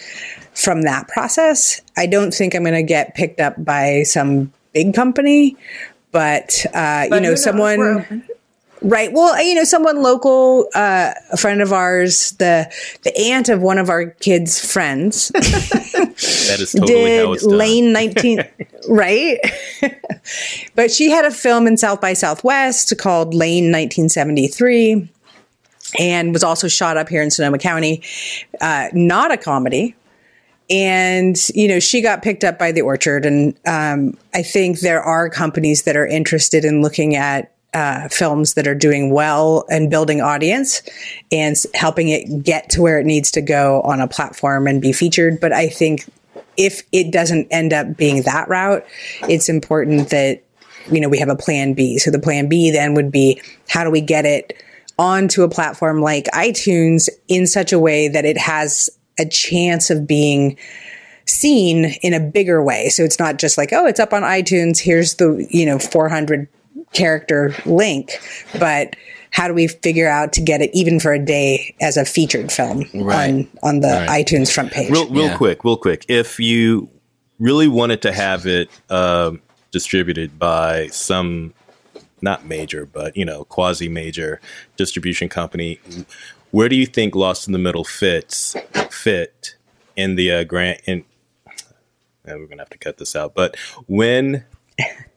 from that process. I don't think I'm going to get picked up by some big company, but, uh, you But who know? Someone. Right. Well, you know, someone local, uh, a friend of ours, the the aunt of one of our kids' friends, That is totally did. Lane 19 right but she had a film in South by Southwest called Lane 1974 and was also shot up here in Sonoma County uh, not a comedy and you know she got picked up by the orchard and um, I think there are companies that are interested in looking at uh, films that are doing well and building audience and helping it get to where it needs to go on a platform and be featured. But I think if it doesn't end up being that route, it's important that you know we have a plan B. So the plan B then would be how do we get it onto a platform like iTunes in such a way that it has a chance of being seen in a bigger way. So it's not just like, oh, it's up on iTunes. Here's the, you know, 400 character link, but how do we figure out to get it even for a day as a featured film Right. on, on the iTunes front page? Real, real Yeah. quick, real quick. If you really wanted to have it um, distributed by some not major, but you know, quasi major distribution company. Where do you think Lost in the Middle fits fit in the uh, grant? In and we're gonna have to cut this out. But when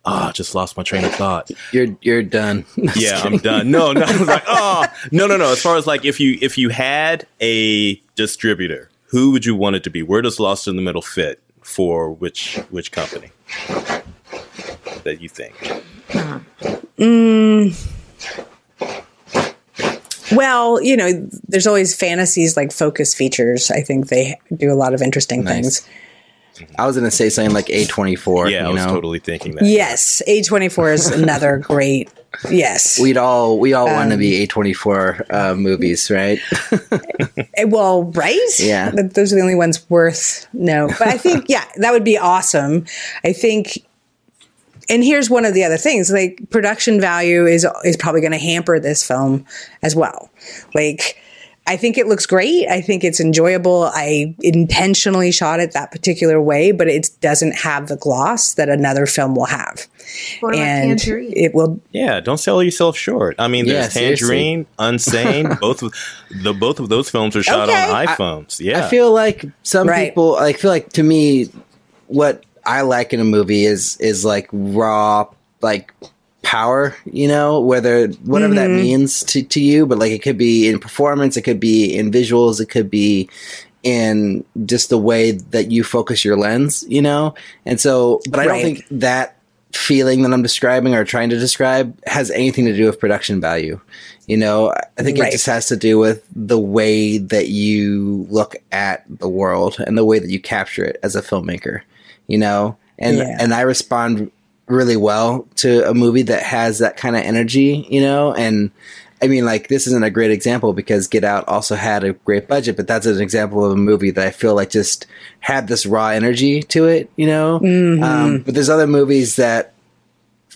Ah, just lost my train of thought. You're you're done. yeah, I'm done. No, no, I was like, oh, no, no, no. As far as like, if you if you had a distributor, who would you want it to be? Where does Lost in the Middle fit for which which company that you think? Mm. Well, you know, there's always fantasies like focus features. I think they do a lot of interesting nice. things. I was going to say something like A24. Yeah, I was know? totally thinking that. Yes, A24 is another great. Yes, we'd all we all um, want to be A24 uh, movies, right? Eh, well, right? Yeah, those are the only ones worth no. But I think yeah, that would be awesome. I think and here's one of the other things like production value is is probably going to hamper this film as well like I think it looks great. I think it's enjoyable. I intentionally shot it that particular way, but it doesn't have the gloss that another film will have. What and it will. Yeah, don't sell yourself short. I mean, there's yeah, Tangerine, Unsane. both of the both of those films are shot okay. on iPhones. I, yeah, I feel like some right. people. I feel like to me, what I like in a movie is is like raw, like power, you know, whether whatever mm-hmm. that means to, to you, but like it could be in performance, it could be in visuals, it could be in just the way that you focus your lens, you know? And so, but I don't think that feeling that I'm describing or trying to describe has anything to do with production value. You know, I think right. it just has to do with the way that you look at the world and the way that you capture it as a filmmaker, you know? And, yeah. and I respond really well to a movie that has that kind of energy, you know, and I mean, like this isn't a great example because Get Out also had a great budget, but that's an example of a movie that I feel like just had this raw energy to it, you know. Mm-hmm. Um, but there's other movies that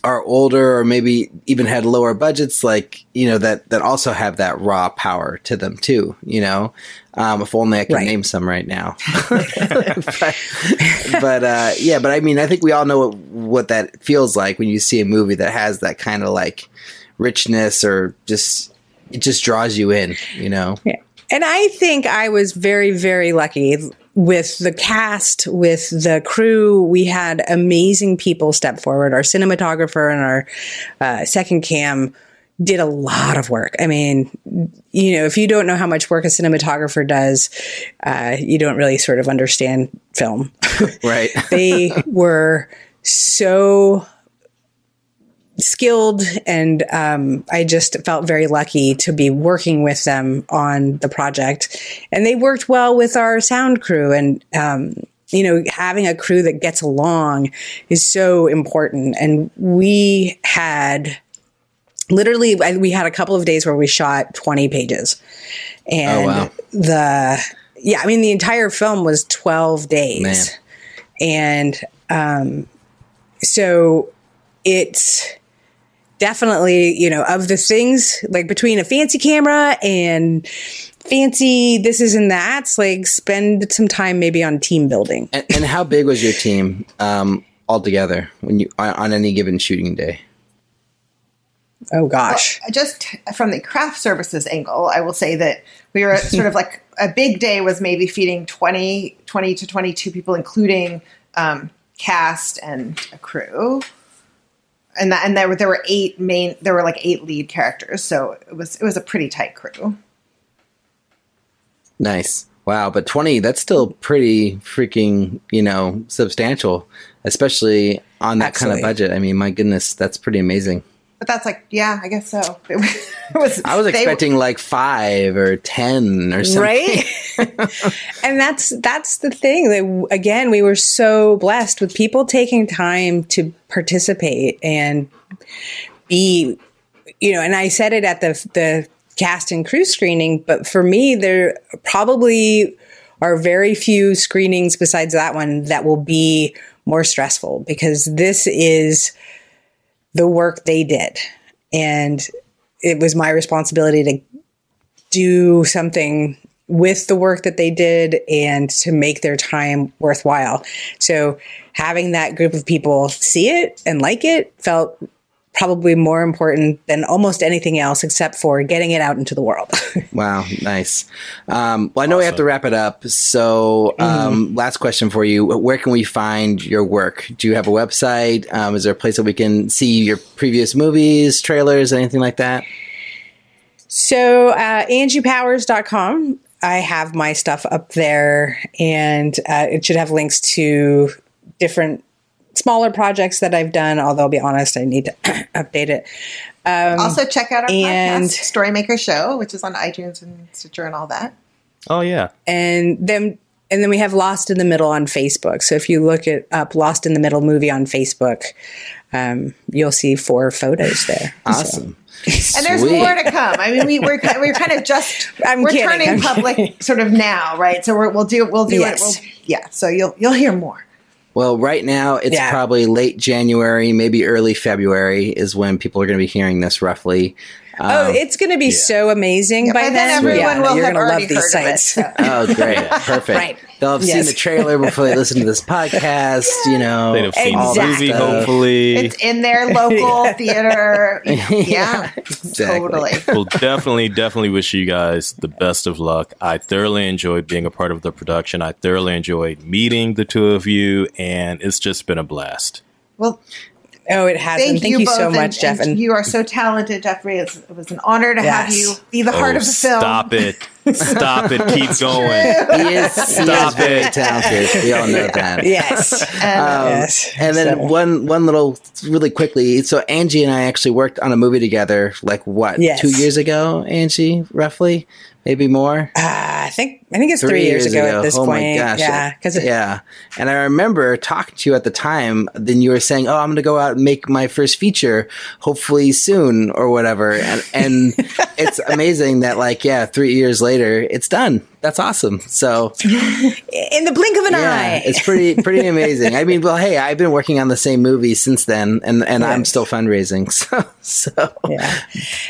are older or maybe even had lower budgets like you know that that also have that raw power to them too you know? Um, if only i could right. name some right now. But, but uh, yeah but i mean i think we all know what, what that feels like when you see a movie that has that kind of like richness or just it just draws you in you know? Yeah. And I think I was very, very lucky with the cast, with the crew, we had amazing people step forward. Our cinematographer and our uh, second cam did a lot of work. I mean, you know, if you don't know how much work a cinematographer does, uh, you don't really sort of understand film. right. they were so skilled and um, i just felt very lucky to be working with them on the project and they worked well with our sound crew and um, you know having a crew that gets along is so important and we had literally we had a couple of days where we shot 20 pages and oh, wow. the yeah i mean the entire film was 12 days Man. and um, so it's definitely, you know, of the things like between a fancy camera and fancy this is and that's like spend some time maybe on team building. And, and how big was your team um, altogether when you on any given shooting day? Oh gosh. Well, just from the craft services angle, I will say that we were sort of like a big day was maybe feeding 20, 20 to 22 people, including um, cast and a crew and that, and there were there were eight main there were like eight lead characters, so it was it was a pretty tight crew. Nice. Wow, but 20 that's still pretty freaking, you know, substantial, especially on that Absolutely. kind of budget. I mean, my goodness, that's pretty amazing. But that's like, yeah, I guess so. It was, I was expecting like five or ten or something. Right. and that's that's the thing that again we were so blessed with people taking time to participate and be, you know. And I said it at the the cast and crew screening, but for me, there probably are very few screenings besides that one that will be more stressful because this is the work they did. And it was my responsibility to do something with the work that they did and to make their time worthwhile. So having that group of people see it and like it felt probably more important than almost anything else except for getting it out into the world. wow, nice. Um, well, I know awesome. we have to wrap it up. So, um, mm. last question for you. Where can we find your work? Do you have a website? Um, is there a place that we can see your previous movies, trailers, anything like that? So, uh, angiepowers.com. I have my stuff up there, and uh, it should have links to different smaller projects that I've done. Although I'll be honest, I need to update it. Um, also, check out our and, podcast, Storymaker Show, which is on iTunes and Stitcher and all that. Oh yeah, and then and then we have Lost in the Middle on Facebook. So if you look it up, Lost in the Middle movie on Facebook, um, you'll see four photos there. Awesome. So. And there's more to come. I mean, we, we're we're kind of just I'm we're kidding, turning I'm public kidding. sort of now, right? So we will do we'll do yes. it. We'll, yeah. So you'll you'll hear more. Well, right now it's yeah. probably late January, maybe early February is when people are going to be hearing this roughly. Oh, um, oh, it's going to be yeah. so amazing yeah, by, then. Everyone yeah, will you're have already love these sites. It, so. oh, great, perfect. right. They'll have yes. seen the trailer before they listen to this podcast. You know, they'd have seen exactly. the movie. Hopefully, it's in their local theater. Yeah, exactly. totally. We'll definitely, definitely wish you guys the best of luck. I thoroughly enjoyed being a part of the production. I thoroughly enjoyed meeting the two of you, and it's just been a blast. Well, Oh, it has. Thank, thank you, you so and, much, Jeff. And you are so talented, Jeffrey. It's, it was an honor to yes. have you be the heart oh, of the film. Stop it. Stop it. Keep going. He is, stop he is it. talented. We all know that. Yes. And, um, yes. and then so. one one little really quickly. So Angie and I actually worked on a movie together like what, yes. two years ago, Angie, roughly? Maybe more. Uh, I think I think it's three, three years, years, ago, at this oh point. My gosh. Yeah, because yeah. And I remember talking to you at the time. Then you were saying, "Oh, I'm going to go out and make my first feature, hopefully soon or whatever." And and it's amazing that like yeah, three years later, it's done that's awesome. So in the blink of an yeah, eye, it's pretty pretty amazing. I mean, well, hey, I've been working on the same movie since then, and and yes. I'm still fundraising. So so yeah.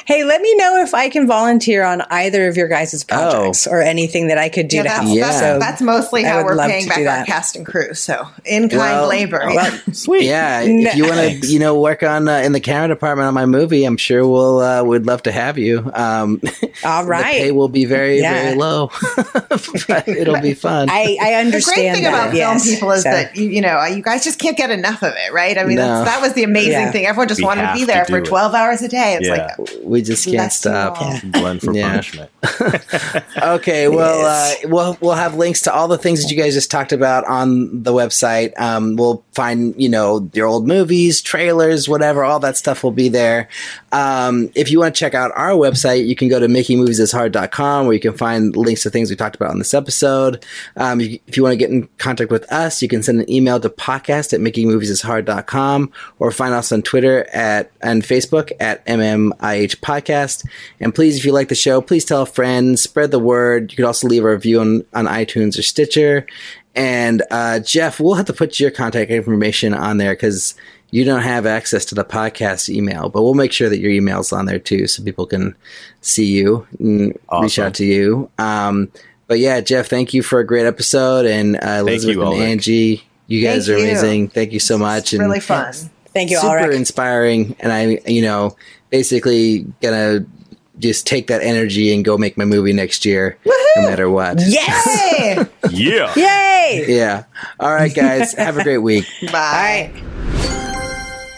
Hey, let me know if I can volunteer on either of your guys' projects oh. or anything that I could do yeah, to that's, help. Yeah. That's, so that's mostly how we're paying back our cast and crew. So in kind well, labor. Well, sweet. Yeah, if you want to, you know, work on uh, in the camera department on my movie, I'm sure we'll uh, would love to have you. Um, All right, the pay will be very very low. it'll be fun. I, I understand. The great thing that. about yes. film people is so. that you, you, know you guys just can't get enough of it, right? I mean, no. that was the amazing yeah. thing. Everyone just we wanted to be there to for twelve it. hours a day. It's yeah. like we just can't stop. Blend for punishment. okay, well, yes. uh, we'll we'll have links to all the things that you guys just talked about on the website. Um, we'll find you know your old movies, trailers, whatever. All that stuff will be there. Um, if you want to check out our website, you can go to makingmoviesishard.com where you can find links to things we talked about on this episode. Um, if you want to get in contact with us, you can send an email to podcast at makingmoviesishard.com or find us on Twitter at and Facebook at MMIH Podcast. And please, if you like the show, please tell a friend, spread the word. You could also leave a review on, on iTunes or Stitcher. And uh, Jeff, we'll have to put your contact information on there because you don't have access to the podcast email, but we'll make sure that your email's on there too, so people can see you and awesome. reach out to you. Um, but yeah, Jeff, thank you for a great episode, and uh, Elizabeth you, and Angie, you guys thank are you. amazing. Thank you so much. and really fun. Thank you. Super Ulrich. inspiring, and I, you know, basically gonna just take that energy and go make my movie next year, Woo-hoo! no matter what. Yay! yeah! Yay! Yeah. All right, guys. have a great week. Bye.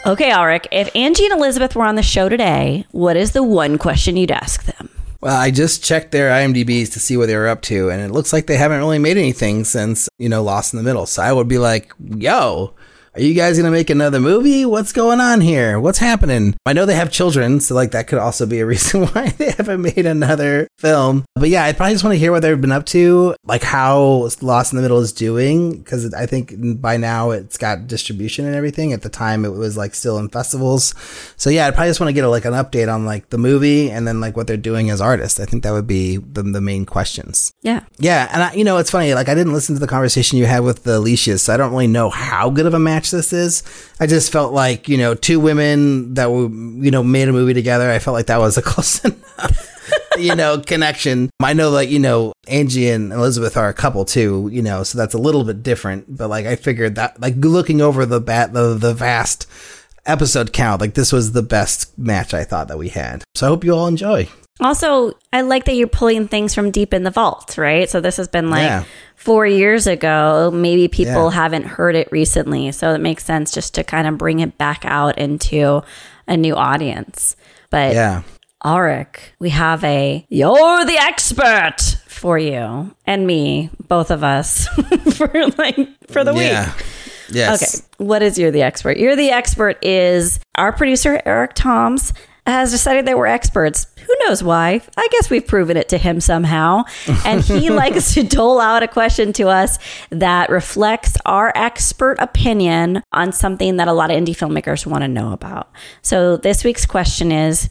Okay, Ulrich, if Angie and Elizabeth were on the show today, what is the one question you'd ask them? Well, I just checked their IMDb's to see what they were up to, and it looks like they haven't really made anything since, you know, Lost in the Middle. So I would be like, yo, are you guys gonna make another movie? What's going on here? What's happening? I know they have children, so like that could also be a reason why they haven't made another film. But yeah, I probably just want to hear what they've been up to, like how Lost in the Middle is doing, because I think by now it's got distribution and everything. At the time, it was like still in festivals. So yeah, I probably just want to get a, like an update on like the movie and then like what they're doing as artists. I think that would be the, the main questions. Yeah, yeah, and I, you know, it's funny. Like I didn't listen to the conversation you had with the Alicia's, so I don't really know how good of a match this is. I just felt like, you know, two women that were, you know, made a movie together. I felt like that was a close enough. you know, connection. I know like, you know, Angie and Elizabeth are a couple too, you know, so that's a little bit different. But like I figured that like looking over the bat the the vast episode count, like this was the best match I thought that we had. So I hope you all enjoy. Also, I like that you're pulling things from deep in the vault, right? So this has been like Yeah. four years ago. Maybe people Yeah. haven't heard it recently. So it makes sense just to kind of bring it back out into a new audience. But Yeah. Auric, we have a You're the expert for you and me, both of us, for like for the week. Yeah. Yes. Okay. What is You're the Expert? You're the Expert is our producer, Eric Toms, has decided that we're experts. Who knows why? I guess we've proven it to him somehow. And he likes to dole out a question to us that reflects our expert opinion on something that a lot of indie filmmakers want to know about. So this week's question is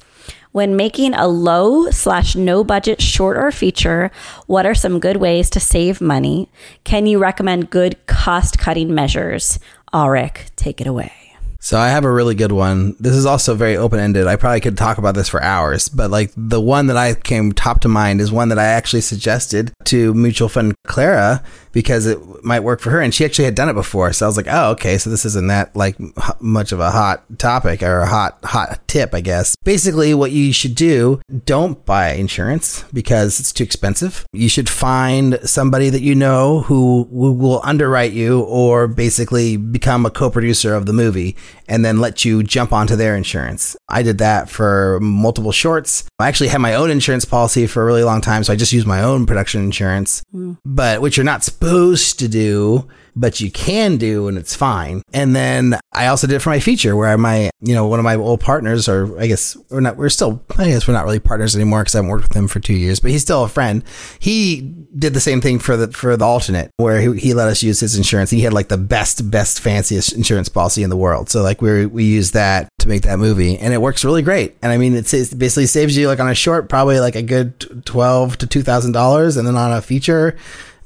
when making a low slash no budget short or feature, what are some good ways to save money? Can you recommend good cost cutting measures? Auric, take it away. So I have a really good one. This is also very open ended. I probably could talk about this for hours, but like the one that I came top to mind is one that I actually suggested to mutual friend Clara because it might work for her, and she actually had done it before. So I was like, oh, okay, so this isn't that like much of a hot topic or a hot hot tip, I guess. Basically, what you should do: don't buy insurance because it's too expensive. You should find somebody that you know who will underwrite you or basically become a co-producer of the movie and then let you jump onto their insurance. I did that for multiple shorts. I actually had my own insurance policy for a really long time, so I just used my own production insurance, hmm. but which you're not supposed to do, but you can do and it's fine. And then I also did it for my feature where my, you know, one of my old partners, or I guess we're not, we're still, I guess we're not really partners anymore because I haven't worked with him for two years, but he's still a friend. He did the same thing for the, for the alternate where he, he let us use his insurance. He had like the best, best, fanciest insurance policy in the world. So like we we used that to make that movie and it works really great. And I mean, it basically saves you like on a short, probably like a good 12 to $2,000. And then on a feature,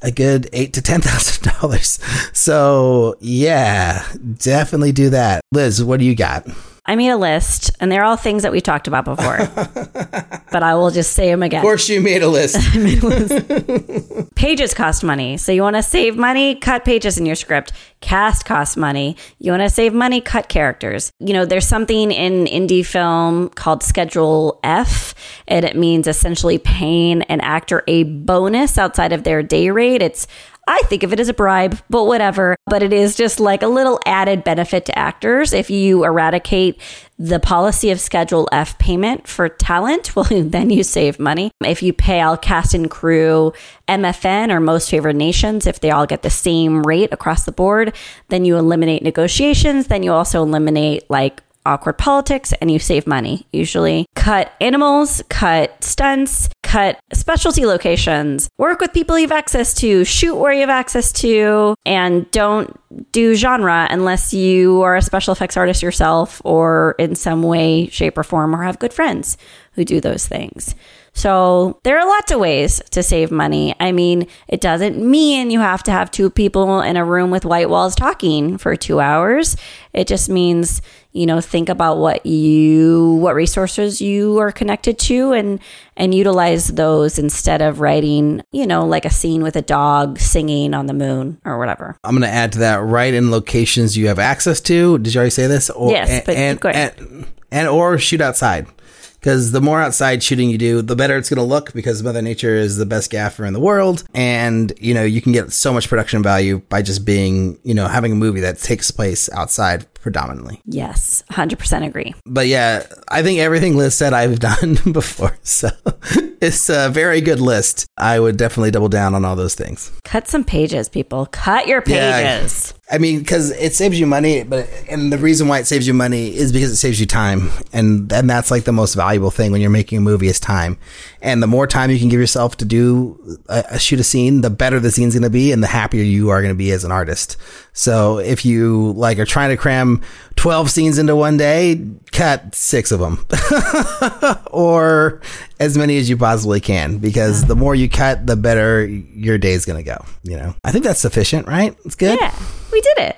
a good eight to ten thousand dollars. So yeah, definitely do that. Liz, what do you got? I made a list, and they're all things that we talked about before, but I will just say them again. Of course, you made a list. Pages cost money. So you want to save money, cut pages in your script. Cast costs money. You want to save money, cut characters. You know, there's something in indie film called Schedule F, and it means essentially paying an actor a bonus outside of their day rate. It's I think of it as a bribe, but whatever. But it is just like a little added benefit to actors. If you eradicate the policy of Schedule F payment for talent, well, then you save money. If you pay all cast and crew MFN or most favored nations, if they all get the same rate across the board, then you eliminate negotiations. Then you also eliminate like awkward politics and you save money usually. Cut animals, cut stunts, cut specialty locations, work with people you have access to, shoot where you have access to, and don't do genre unless you are a special effects artist yourself or in some way, shape, or form, or have good friends who do those things. So there are lots of ways to save money. I mean, it doesn't mean you have to have two people in a room with white walls talking for two hours. It just means, you know, think about what you, what resources you are connected to and, and utilize those instead of writing, you know, like a scene with a dog singing on the moon or whatever. I'm going to add to that right in locations you have access to. Did you already say this? Or, Yes, but and, go ahead. and, and or shoot outside. Because the more outside shooting you do, the better it's going to look because Mother Nature is the best gaffer in the world. And, you know, you can get so much production value by just being, you know, having a movie that takes place outside predominantly. Yes, 100% agree. But yeah, I think everything Liz said I've done before. So it's a very good list. I would definitely double down on all those things. Cut some pages, people. Cut your Yeah. pages. I mean, because it saves you money, but and the reason why it saves you money is because it saves you time, and and that's like the most valuable thing when you're making a movie is time. And the more time you can give yourself to do a, a shoot a scene, the better the scene's going to be, and the happier you are going to be as an artist. So if you like are trying to cram twelve scenes into one day, cut six of them, or as many as you possibly can, because the more you cut, the better your day's going to go. You know, I think that's sufficient, right? It's good. Yeah, we did it.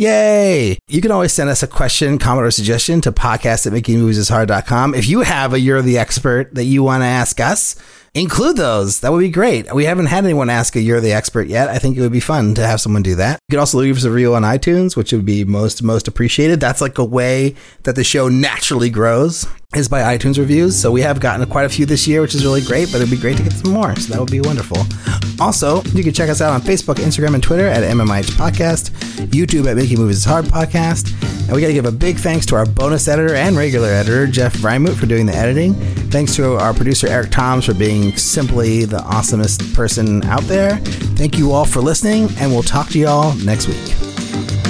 Yay! You can always send us a question, comment, or suggestion to podcast at makingmoviesishard.com. If you have a You're the Expert that you want to ask us, include those. That would be great. We haven't had anyone ask a You're the Expert yet. I think it would be fun to have someone do that. You could also leave us a review on iTunes, which would be most, most appreciated. That's like a way that the show naturally grows is by iTunes reviews. So we have gotten quite a few this year, which is really great, but it'd be great to get some more. So that would be wonderful. Also, you can check us out on Facebook, Instagram, and Twitter at MMIH Podcast, YouTube at Making Movies is Hard Podcast. And we got to give a big thanks to our bonus editor and regular editor, Jeff Reimuth, for doing the editing. Thanks to our producer, Eric Toms, for being simply the awesomest person out there. Thank you all for listening, and we'll talk to you all next week.